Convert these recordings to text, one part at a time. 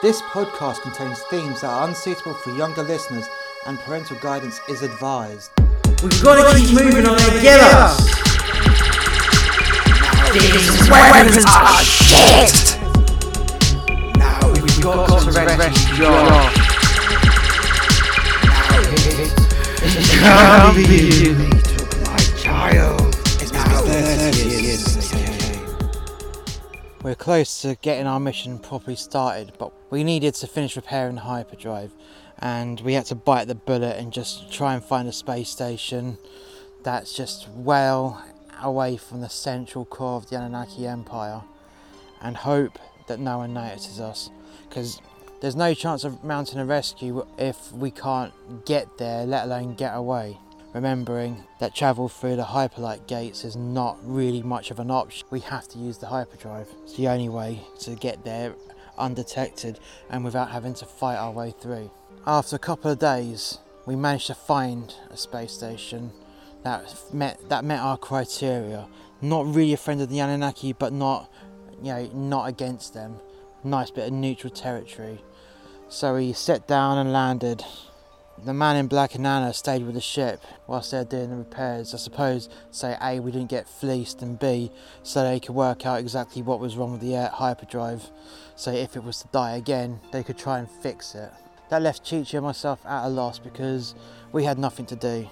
This podcast contains themes that are unsuitable for younger listeners and parental guidance is advised. We've got to keep moving on and get us! These weapons are shit! Now we've got to rescue Josh. Now can't believe We're close to getting our mission properly started, but we needed to finish repairing the hyperdrive, and we had to bite the bullet and just try and find a space station that's just well away from the central core of the Anunnaki Empire, and hope that no one notices us, because there's no chance of mounting a rescue if we can't get there, let alone get away remembering that travel through the hyperlight gates is not really much of an option. We have to use the hyperdrive. It's the only way to get there undetected and without having to fight our way through. After a couple of days, we managed to find a space station that met that met our criteria. Not really a friend of the Anunnaki, but not you know not against them. Nice bit of neutral territory. So we set down and landed. The man in black and Anna stayed with the ship whilst they were doing the repairs. I suppose, say A, we didn't get fleeced, and B, so they could work out exactly what was wrong with the hyperdrive. So if it was to die again, they could try and fix it. That left Chi Chi and myself at a loss because we had nothing to do.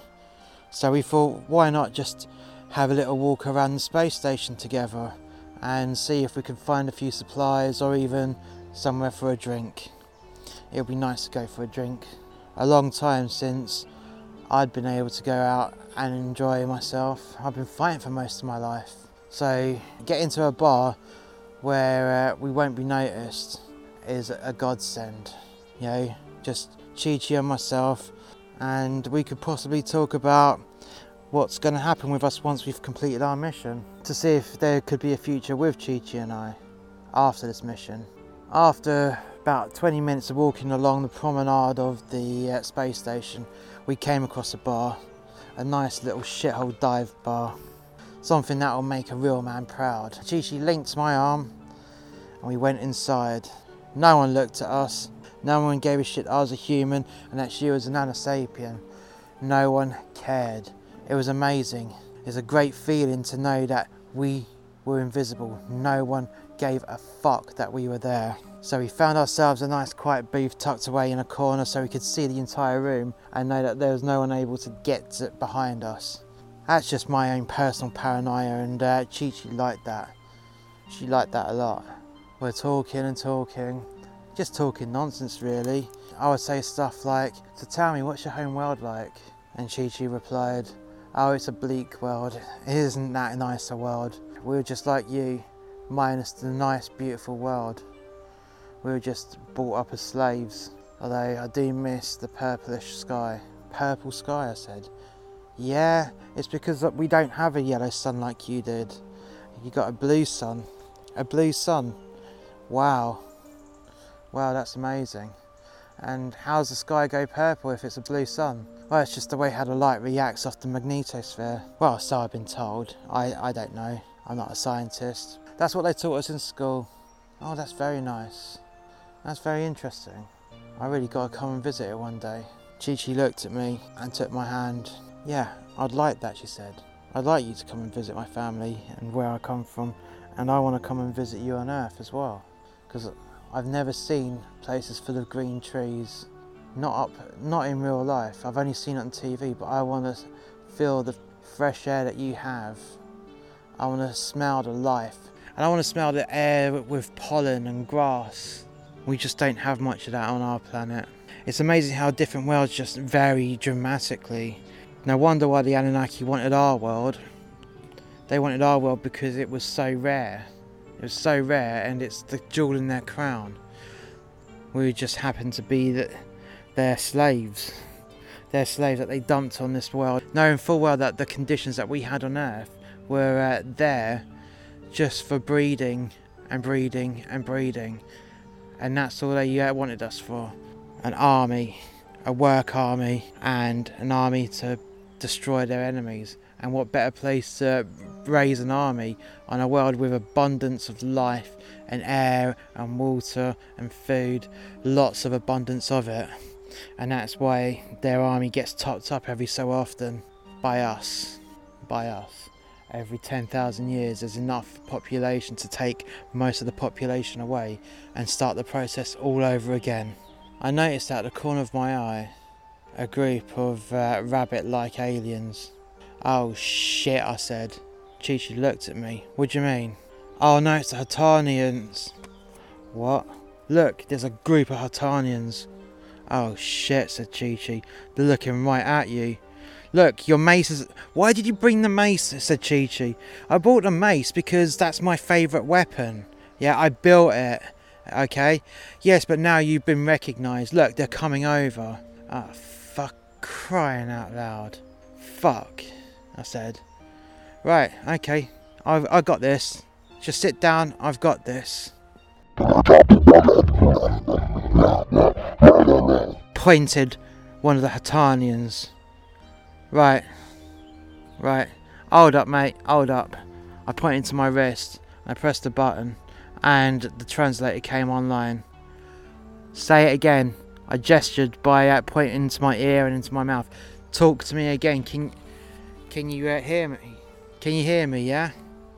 So we thought, why not just have a little walk around the space station together and see if we could find a few supplies or even somewhere for a drink. It would be nice to go for a drink a long time since I'd been able to go out and enjoy myself. I've been fighting for most of my life. So, getting to a bar where uh, we won't be noticed is a godsend. You know, just Chi Chi and myself, and we could possibly talk about what's going to happen with us once we've completed our mission to see if there could be a future with Chi Chi and I after this mission. After about 20 minutes of walking along the promenade of the uh, space station, we came across a bar, a nice little shithole dive bar. Something that will make a real man proud. Chi linked my arm and we went inside. No one looked at us, no one gave a shit I was a human and that she was an Anasapien. No one cared. It was amazing. It's a great feeling to know that we were invisible. No one gave a fuck that we were there. So we found ourselves a nice quiet booth tucked away in a corner so we could see the entire room and know that there was no one able to get it behind us. That's just my own personal paranoia and uh, Chi Chi liked that. She liked that a lot. We're talking and talking, just talking nonsense really. I would say stuff like, so tell me what's your home world like? And Chi Chi replied, oh it's a bleak world, it isn't that nice a world. We were just like you, minus the nice beautiful world. We were just brought up as slaves, although I do miss the purplish sky. Purple sky, I said. Yeah, it's because we don't have a yellow sun like you did. You got a blue sun. A blue sun. Wow. Wow, that's amazing. And how does the sky go purple if it's a blue sun? Well, it's just the way how the light reacts off the magnetosphere. Well, so I've been told. I, I don't know. I'm not a scientist. That's what they taught us in school. Oh, that's very nice. That's very interesting. I really got to come and visit it one day. Chi Chi looked at me and took my hand. Yeah, I'd like that, she said. I'd like you to come and visit my family and where I come from, and I want to come and visit you on Earth as well. Because I've never seen places full of green trees. Not up, not in real life. I've only seen it on TV, but I want to feel the fresh air that you have. I want to smell the life, and I want to smell the air with pollen and grass. We just don't have much of that on our planet. It's amazing how different worlds just vary dramatically. No wonder why the Anunnaki wanted our world. They wanted our world because it was so rare. It was so rare, and it's the jewel in their crown. We just happen to be their slaves. Their slaves that they dumped on this world, knowing full well that the conditions that we had on Earth were uh, there just for breeding and breeding and breeding, and that's all they uh, wanted us for an army, a work army, and an army to destroy their enemies. And what better place to raise an army on a world with abundance of life and air and water and food, lots of abundance of it. And that's why their army gets topped up every so often by us. By us. Every 10,000 years, there's enough population to take most of the population away and start the process all over again. I noticed out the corner of my eye a group of uh, rabbit like aliens. Oh shit, I said. Chi Chi looked at me. What do you mean? Oh no, it's the Ha'Tarnians. What? Look, there's a group of Ha'Tarnians. Oh shit, said Chi Chi. They're looking right at you. Look, your mace is. Why did you bring the mace? said Chi Chi. I bought the mace because that's my favourite weapon. Yeah, I built it. Okay? Yes, but now you've been recognised. Look, they're coming over. Ah, fuck, crying out loud. Fuck, I said. Right, okay, I've, I got this. Just sit down, I've got this. Pointed one of the Ha'Tarnians. Right, right. Hold up, mate, hold up. I pointed to my wrist. I pressed the button, and the translator came online. Say it again. I gestured by uh, pointing into my ear and into my mouth. Talk to me again. Can can you uh, hear me? Can you hear me? Yeah.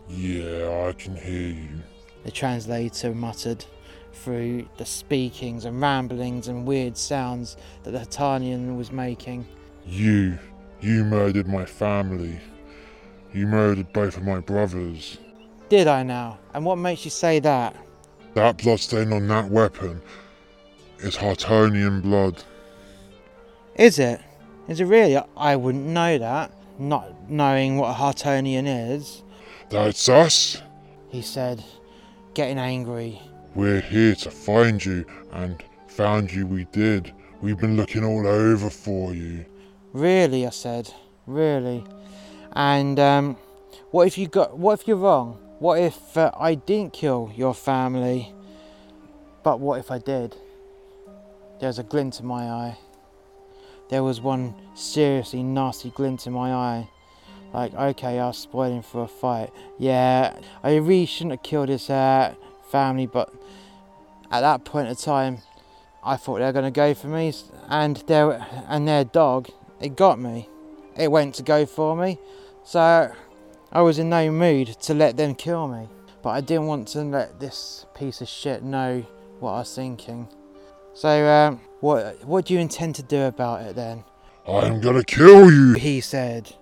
Yeah, I can hear you. The translator muttered through the speakings and ramblings and weird sounds that the Ha'Tarnian was making. You, you murdered my family. You murdered both of my brothers. Did I now? And what makes you say that? That bloodstain on that weapon is Hartonian blood. Is it? Is it really? I- I wouldn't know that. Not knowing what a Hartonian is, That's us. he said, getting angry. We're here to find you, and found you we did. We've been looking all over for you. Really, I said. Really. And um, what if you got? What if you're wrong? What if uh, I didn't kill your family? But what if I did? There's a glint in my eye. There was one seriously nasty glint in my eye. Like, okay, I was spoiling for a fight. Yeah, I really shouldn't have killed his uh, family, but at that point of time, I thought they were going to go for me, and their and their dog, it got me. It went to go for me, so I was in no mood to let them kill me. But I didn't want to let this piece of shit know what I was thinking. So, um, what what do you intend to do about it then? I'm gonna kill you. He said.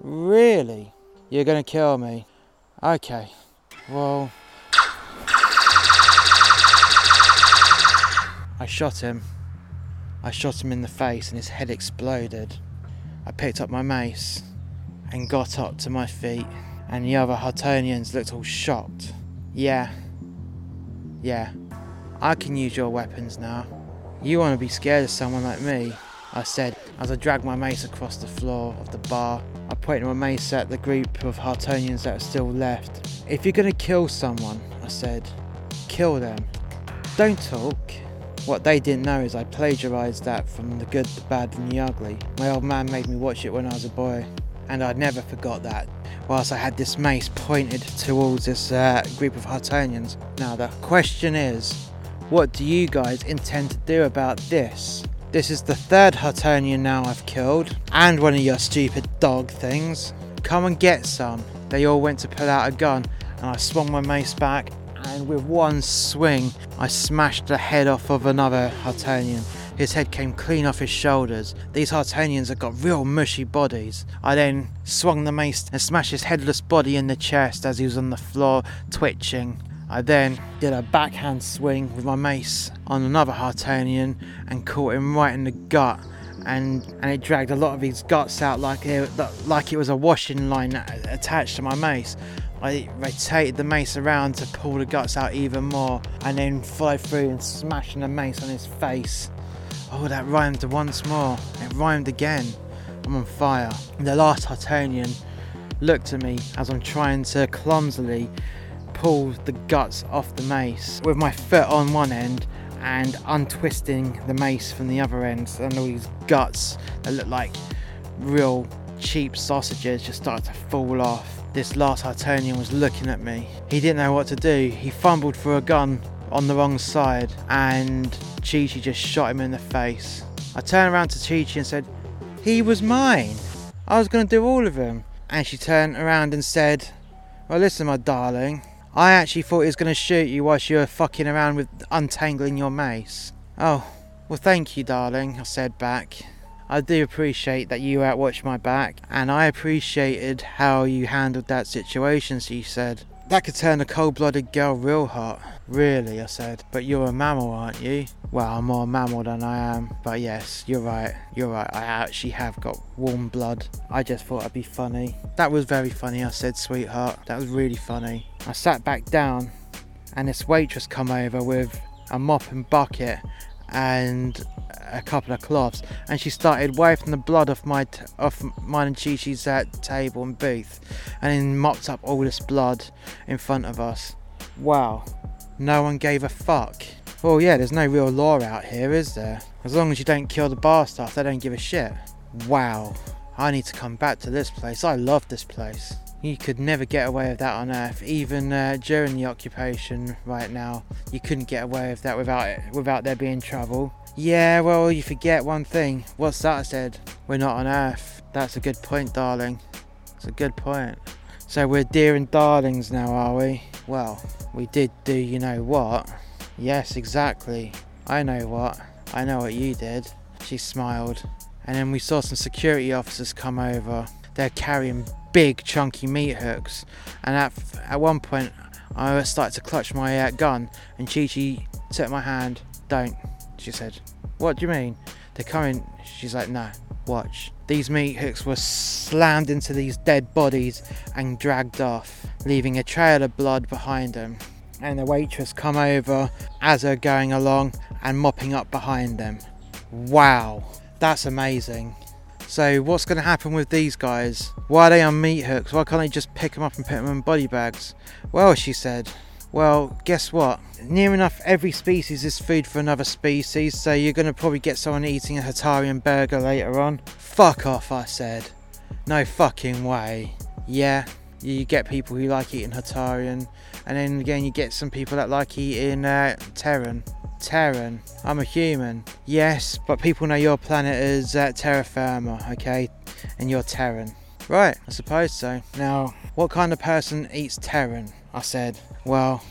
Really? You're gonna kill me? Okay. Well. I shot him. I shot him in the face and his head exploded. I picked up my mace and got up to my feet, and the other Hartonians looked all shocked. Yeah. Yeah. I can use your weapons now. You want to be scared of someone like me? I said as I dragged my mace across the floor of the bar. I pointed my mace at the group of Hartonians that were still left. If you're gonna kill someone, I said, kill them. Don't talk. What they didn't know is I plagiarised that from The Good, the Bad, and the Ugly. My old man made me watch it when I was a boy, and I'd never forgot that. Whilst I had this mace pointed towards this uh, group of Hartonians. Now, the question is, what do you guys intend to do about this? This is the third Hartonian now I've killed, and one of your stupid dog things. Come and get some. They all went to pull out a gun, and I swung my mace back, and with one swing, I smashed the head off of another Hartanian. His head came clean off his shoulders. These Hartanians have got real mushy bodies. I then swung the mace and smashed his headless body in the chest as he was on the floor, twitching. I then did a backhand swing with my mace on another Hartonian and caught him right in the gut. And, and it dragged a lot of his guts out like it, like it was a washing line attached to my mace. I rotated the mace around to pull the guts out even more and then followed through and smashing the mace on his face. Oh, that rhymed once more. It rhymed again. I'm on fire. The last Hartonian looked at me as I'm trying to clumsily pull the guts off the mace with my foot on one end and untwisting the mace from the other end and all these guts that look like real cheap sausages just started to fall off. This last Hartonian was looking at me. He didn't know what to do. He fumbled for a gun on the wrong side, and Chi Chi just shot him in the face. I turned around to Chi Chi and said, He was mine. I was going to do all of them. And she turned around and said, Well, listen, my darling. I actually thought he was going to shoot you whilst you were fucking around with untangling your mace. Oh, well, thank you, darling, I said back. I do appreciate that you outwatched my back, and I appreciated how you handled that situation, she said. That could turn a cold blooded girl real hot. Really, I said. But you're a mammal, aren't you? Well, I'm more mammal than I am. But yes, you're right. You're right. I actually have got warm blood. I just thought I'd be funny. That was very funny, I said, sweetheart. That was really funny. I sat back down, and this waitress come over with a mop and bucket and a couple of cloths, and she started wiping the blood off my t- off mine and Chi Chi's uh, table and booth, and then mopped up all this blood in front of us. Wow, no one gave a fuck. Well, yeah, there's no real law out here, is there? As long as you don't kill the bar staff, they don't give a shit. Wow, I need to come back to this place. I love this place. You could never get away with that on Earth, even uh, during the occupation. Right now, you couldn't get away with that without it, without there being trouble. Yeah, well, you forget one thing. What's that said? We're not on Earth. That's a good point, darling. It's a good point. So we're dear and darlings now, are we? Well, we did do you know what? Yes, exactly. I know what. I know what you did. She smiled. And then we saw some security officers come over. They're carrying big chunky meat hooks. And at, at one point, I started to clutch my uh, gun, and Chi Chi took my hand. Don't, she said. What do you mean? They're coming. She's like, no, watch. These meat hooks were slammed into these dead bodies and dragged off, leaving a trail of blood behind them. And the waitress come over as they're going along and mopping up behind them. Wow, that's amazing. So what's going to happen with these guys? Why are they on meat hooks? Why can't they just pick them up and put them in body bags? Well, she said, well, guess what? Near enough every species is food for another species, so you're going to probably get someone eating a Hatarian burger later on. Fuck off, I said. No fucking way. Yeah, you get people who like eating Hatarian, and then again, you get some people that like eating uh, Terran. Terran. I'm a human. Yes, but people know your planet is uh, terra firma, okay? And you're Terran. Right, I suppose so. Now, what kind of person eats Terran? I said. Well,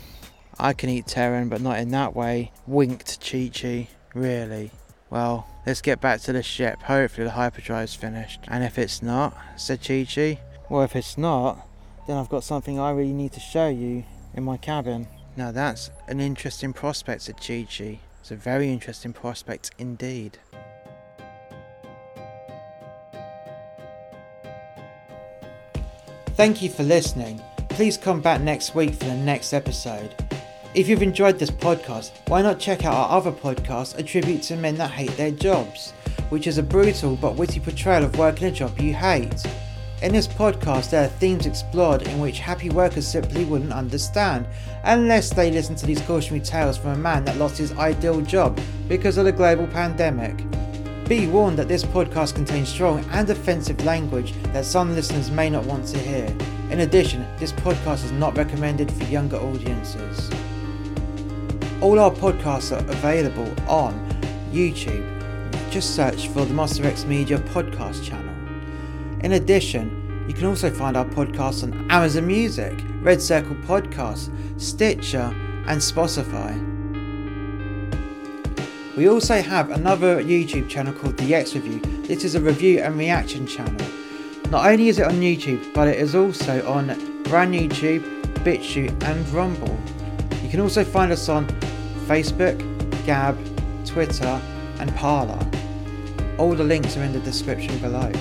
I can eat Terran, but not in that way. Winked Chi Chi. Really? Well, let's get back to the ship. Hopefully the hyperdrive's finished. And if it's not, said Chi Chi, well, if it's not, then I've got something I really need to show you in my cabin. Now that's an interesting prospect, Chi Chi. It's a very interesting prospect indeed. Thank you for listening. Please come back next week for the next episode. If you've enjoyed this podcast, why not check out our other podcast, A Tribute to Men That Hate Their Jobs, which is a brutal but witty portrayal of working a job you hate. In this podcast, there are themes explored in which happy workers simply wouldn't understand, unless they listen to these cautionary tales from a man that lost his ideal job because of the global pandemic. Be warned that this podcast contains strong and offensive language that some listeners may not want to hear. In addition, this podcast is not recommended for younger audiences. All our podcasts are available on YouTube. Just search for the Muster X Media podcast channel. In addition, you can also find our podcasts on Amazon Music, Red Circle Podcasts, Stitcher, and Spotify. We also have another YouTube channel called The X Review. This is a review and reaction channel. Not only is it on YouTube, but it is also on BrandNewTube, BitChute, and Rumble. You can also find us on Facebook, Gab, Twitter, and Parler. All the links are in the description below.